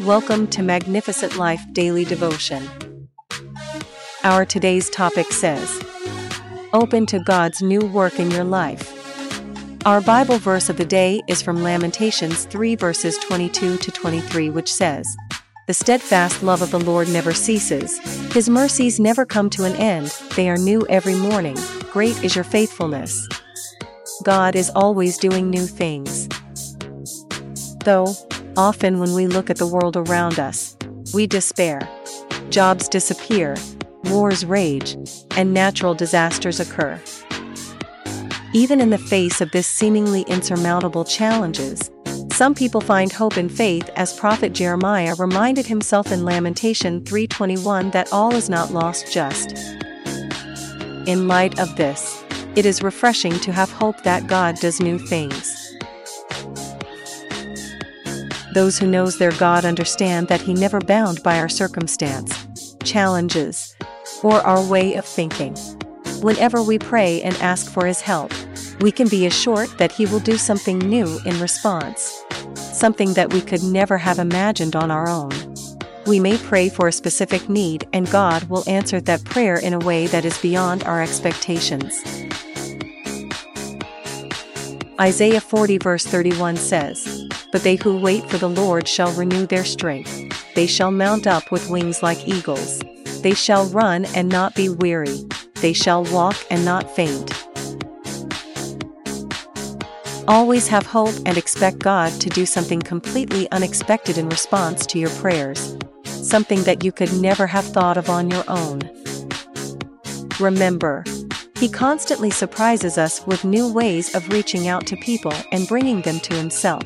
Welcome to Magnificent Life Daily Devotion. Our today's topic says, Open to God's new work in your life. Our Bible verse of the day is from Lamentations 3 verses 22 to 23, which says, The steadfast love of the Lord never ceases, His mercies never come to an end, they are new every morning, great is your faithfulness. God is always doing new things. Though, Often, when we look at the world around us, we despair. Jobs disappear, wars rage, and natural disasters occur. Even in the face of this seemingly insurmountable challenges, some people find hope and faith as prophet Jeremiah reminded himself in Lamentation 3:21 that all is not lost just. In light of this, it is refreshing to have hope that God does new things. Those who knows their God understand that he never bound by our circumstance, challenges, or our way of thinking. Whenever we pray and ask for his help, we can be assured that he will do something new in response. Something that we could never have imagined on our own. We may pray for a specific need and God will answer that prayer in a way that is beyond our expectations. Isaiah 40 verse 31 says, but they who wait for the Lord shall renew their strength. They shall mount up with wings like eagles. They shall run and not be weary. They shall walk and not faint. Always have hope and expect God to do something completely unexpected in response to your prayers. Something that you could never have thought of on your own. Remember, He constantly surprises us with new ways of reaching out to people and bringing them to Himself.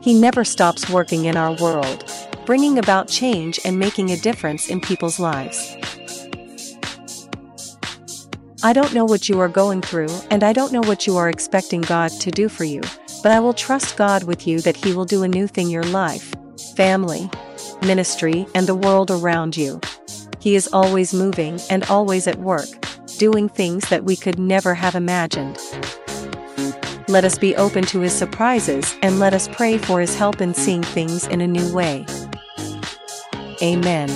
He never stops working in our world, bringing about change and making a difference in people's lives. I don't know what you are going through, and I don't know what you are expecting God to do for you, but I will trust God with you that He will do a new thing your life, family, ministry, and the world around you. He is always moving and always at work, doing things that we could never have imagined. Let us be open to His surprises and let us pray for His help in seeing things in a new way. Amen.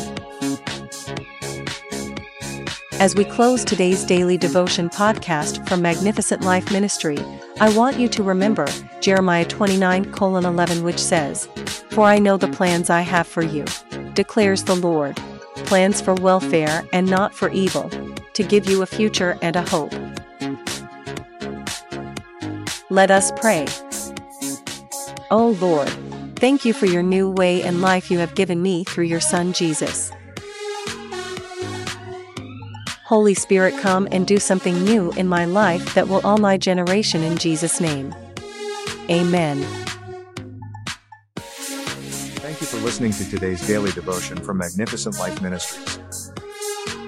As we close today's daily devotion podcast from Magnificent Life Ministry, I want you to remember Jeremiah 29 11, which says, For I know the plans I have for you, declares the Lord, plans for welfare and not for evil, to give you a future and a hope. Let us pray. Oh Lord, thank you for your new way and life you have given me through your Son Jesus. Holy Spirit, come and do something new in my life that will all my generation in Jesus' name. Amen. Thank you for listening to today's daily devotion from Magnificent Life Ministries.